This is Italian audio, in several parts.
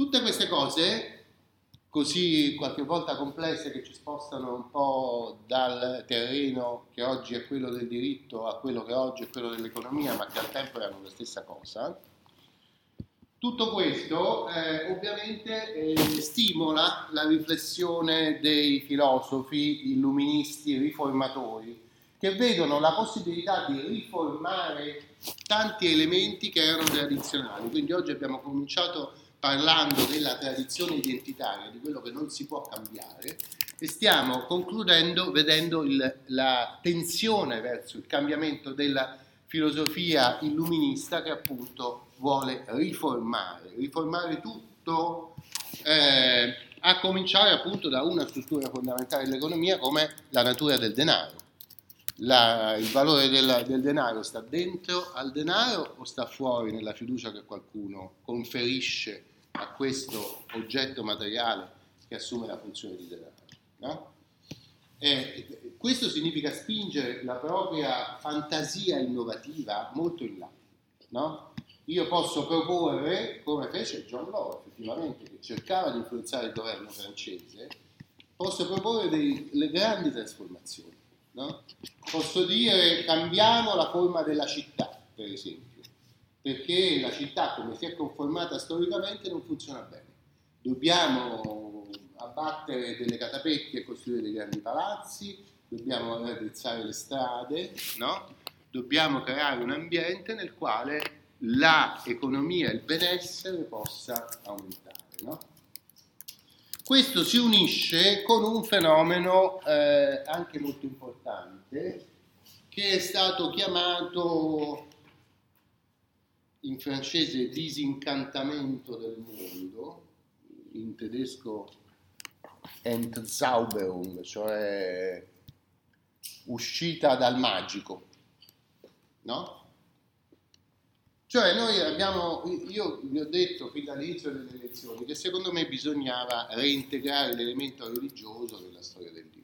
Tutte queste cose così qualche volta complesse che ci spostano un po' dal terreno che oggi è quello del diritto a quello che oggi è quello dell'economia, ma che al tempo erano la stessa cosa. Tutto questo eh, ovviamente eh, stimola la riflessione dei filosofi illuministi riformatori che vedono la possibilità di riformare tanti elementi che erano tradizionali. Quindi oggi abbiamo cominciato parlando della tradizione identitaria, di quello che non si può cambiare, e stiamo concludendo vedendo il, la tensione verso il cambiamento della filosofia illuminista che appunto vuole riformare, riformare tutto, eh, a cominciare appunto da una struttura fondamentale dell'economia come la natura del denaro. La, il valore del, del, denaro sta dentro al denaro o sta fuori nella fiducia che qualcuno conferisce a questo oggetto materiale che assume la funzione di denaro. No? E questo significa spingere la propria fantasia innovativa molto in là. No? Io posso proporre, come fece John Law effettivamente, che cercava di influenzare il governo francese, posso proporre delle grandi trasformazioni. No? Posso dire cambiamo la forma della città, per esempio perché la città come si è conformata storicamente non funziona bene. Dobbiamo abbattere delle catapecchie e costruire dei grandi palazzi, dobbiamo raddrizzare le strade, no? dobbiamo creare un ambiente nel quale l'economia e il benessere possa aumentare. No? Questo si unisce con un fenomeno eh, anche molto importante che è stato chiamato in francese disincantamento del mondo, in tedesco Entzauberung, cioè uscita dal magico, no? Cioè noi abbiamo, io vi ho detto fin dall'inizio delle elezioni che secondo me bisognava reintegrare l'elemento religioso nella storia del diritto.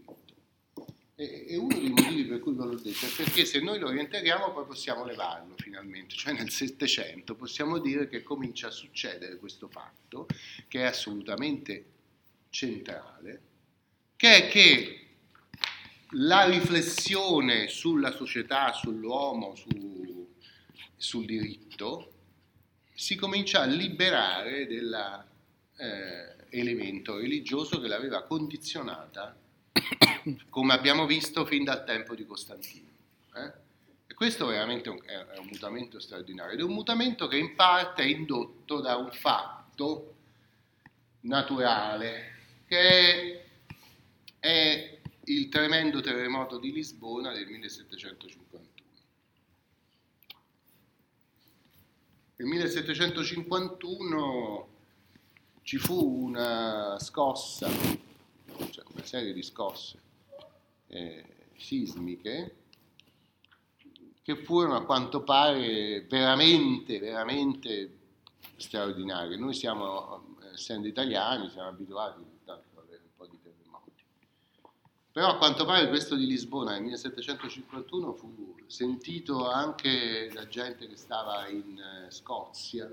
E, uno dei motivi per cui ve l'ho detto è perché se noi lo rientriamo poi possiamo levarlo finalmente, cioè nel Settecento. Possiamo dire che comincia a succedere questo fatto che è assolutamente centrale, che è che la riflessione sulla società, sull'uomo, su, sul diritto, si comincia a liberare dell'elemento eh, religioso che l'aveva condizionata come abbiamo visto fin dal tempo di Costantino. Eh? E questo veramente è un mutamento straordinario ed è un mutamento che in parte è indotto da un fatto naturale che è il tremendo terremoto di Lisbona del 1751. Nel 1751 ci fu una scossa, cioè una serie di scosse eh, sismiche che furono a quanto pare veramente, veramente straordinarie. Noi siamo, essendo italiani, siamo abituati tanto ad avere un po' di terremoti. Però a quanto pare questo di Lisbona nel 1751 fu sentito anche da gente che stava in eh, Scozia,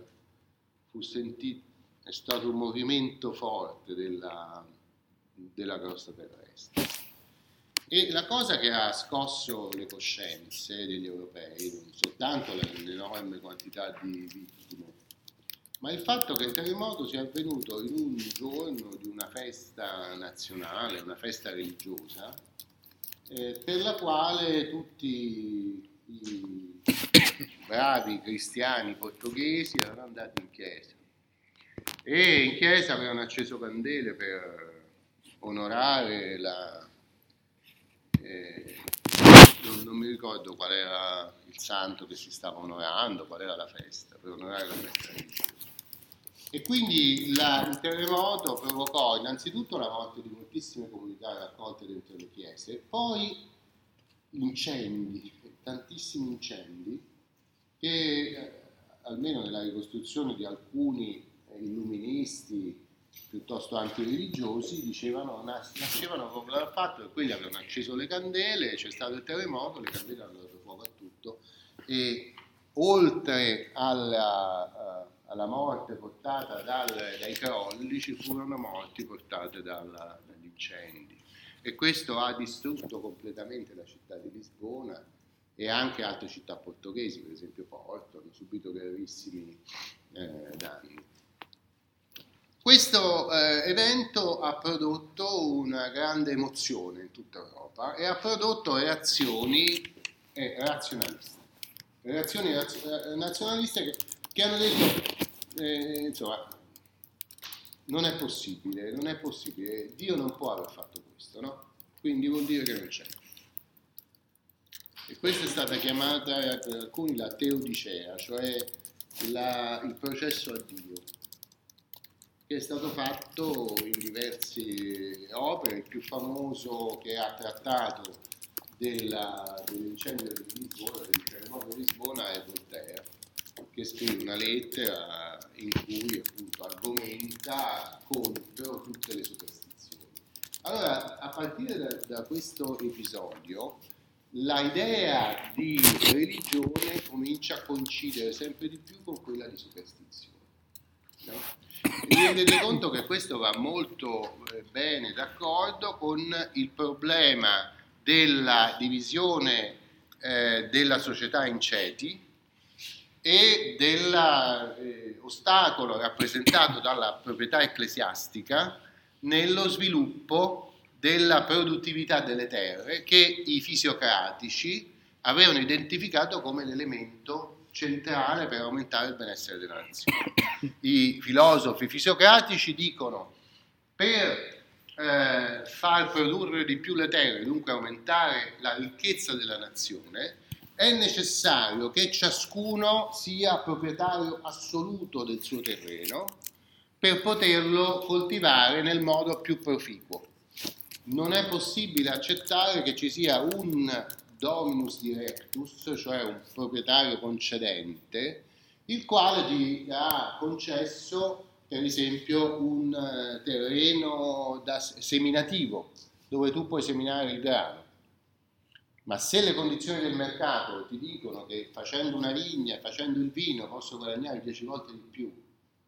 fu sentito, è stato un movimento forte della, della crosta terrestre. E la cosa che ha scosso le coscienze degli europei, non soltanto l'enorme quantità di vittime, ma il fatto che il terremoto sia avvenuto in un giorno di una festa nazionale, una festa religiosa, eh, per la quale tutti i bravi cristiani portoghesi erano andati in chiesa. E in chiesa avevano acceso candele per onorare la eh, non, non, mi ricordo qual era il santo che si stava onorando, qual era la festa, per onorare la festa. E quindi la, il terremoto provocò innanzitutto la morte di moltissime comunità raccolte dentro le chiese, poi incendi, tantissimi incendi, che eh, almeno nella ricostruzione di alcuni illuministi piuttosto antireligiosi dicevano, nascevano proprio dal fatto che quelli avevano acceso le candele, c'è stato il terremoto, le candele hanno dato fuoco a tutto e oltre alla, alla morte portata dal, dai crolli ci furono morti portate dalla, dagli incendi. E questo ha distrutto completamente la città di Lisbona e anche altre città portoghesi, per esempio Porto, hanno subito gravissimi eh. Questo eh, evento ha prodotto una grande emozione in tutta Europa e ha prodotto reazioni eh, razionaliste. Reazioni raz- eh, nazionaliste che, che, hanno detto, eh, insomma, non è possibile, non è possibile, Dio non può aver fatto questo, no? Quindi vuol dire che non c'è. E questa è stata chiamata per alcuni la teodicea, cioè la, il processo a Dio, che è stato fatto in diverse opere, il più famoso che ha trattato della, dell'incendio di Lisbona, del terremoto di Lisbona è Voltaire, che scrive una lettera in cui appunto argomenta contro tutte le superstizioni. Allora, a partire da, da questo episodio, l'idea di religione comincia a coincidere sempre di più con quella di superstizione. Vi rendete conto che questo va molto eh, bene d'accordo con il problema della divisione eh, della società in ceti e dell'ostacolo eh, rappresentato dalla proprietà ecclesiastica nello sviluppo della produttività delle terre che i fisiocratici avevano identificato come l'elemento centrale per aumentare il benessere della nazione. I filosofi fisiocratici dicono per eh, far produrre di più le terre, dunque aumentare la ricchezza della nazione, è necessario che ciascuno sia proprietario assoluto del suo terreno per poterlo coltivare nel modo più proficuo non è possibile accettare che ci sia un dominus directus, cioè un proprietario concedente, il quale ti ha concesso per esempio un eh, terreno da seminativo dove tu puoi seminare il grano. Ma se le condizioni del mercato ti dicono che facendo una vigna, facendo il vino, posso guadagnare 10 volte di più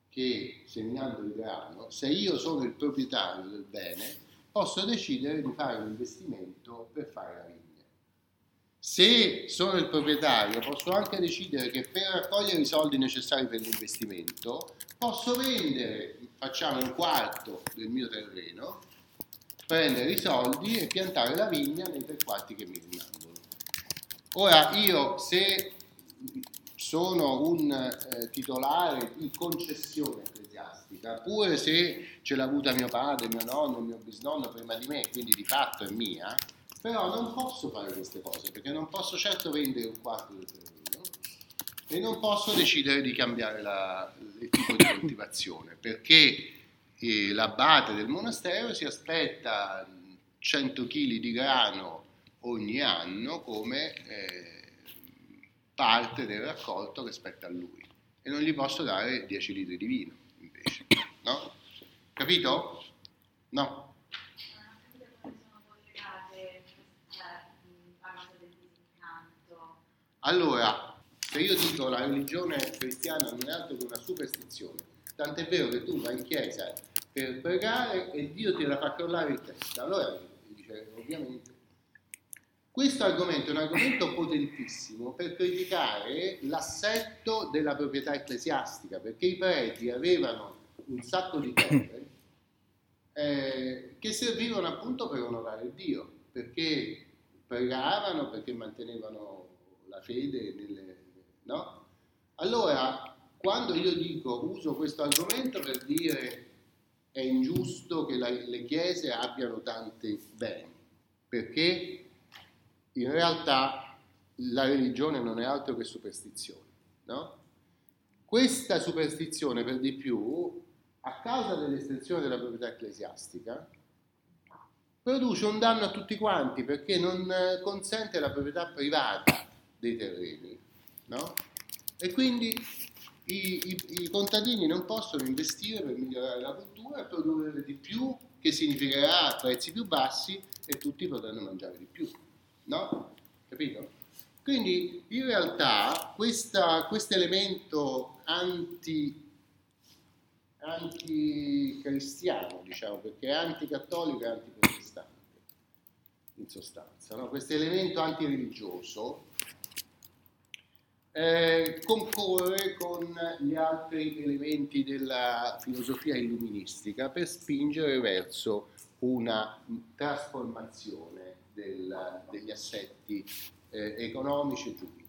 che seminando il grano, se io sono il proprietario del bene, posso decidere di fare un investimento per fare la vigna. Se sono il proprietario, posso anche decidere che per raccogliere i soldi necessari per l'investimento, posso vendere, facciamo un quarto del mio terreno, prendere i soldi e piantare la vigna nei tre quarti che mi rimangono. Ora io se sono un eh, titolare di concessione ecclesiastica, pure se ce l'ha avuta mio padre, mio nonno, mio bisnonno prima di me, quindi di fatto è mia, però non posso fare queste cose perché non posso certo vendere un quarto del terreno e non posso decidere di cambiare la, il tipo di coltivazione perché eh, l'abate del monastero si aspetta 100 kg di grano ogni anno come eh, parte del raccolto che spetta a lui e non gli posso dare 10 litri di vino invece, no? Capito? No. Allora, se io dico la religione cristiana non è altro che una superstizione, tant'è vero che tu vai in chiesa per pregare e Dio ti la fa crollare in testa, allora dice ovviamente questo argomento è un argomento potentissimo per criticare l'assetto della proprietà ecclesiastica, perché i preti avevano un sacco di terre eh, che servivano appunto per onorare Dio, perché pregavano, perché mantenevano la fede nelle... No? Allora, quando io dico, uso questo argomento per dire è ingiusto che la, le chiese abbiano tanti beni, perché in realtà la religione non è altro che superstizione. No? Questa superstizione, per di più, a causa dell'estensione della proprietà ecclesiastica, produce un danno a tutti quanti perché non consente la proprietà privata dei terreni. No? E quindi i, i, i, contadini non possono investire per migliorare la cultura e produrre di più, che significherà prezzi più bassi e tutti potranno mangiare di più no? Capito? Quindi in realtà questo elemento anti anticristiano, diciamo, perché è anticattolico e antiprotestante, in sostanza. No? Questo elemento antireligioso eh, concorre con gli altri elementi della filosofia illuministica per spingere verso una trasformazione del, degli assetti eh, economici e giuridici.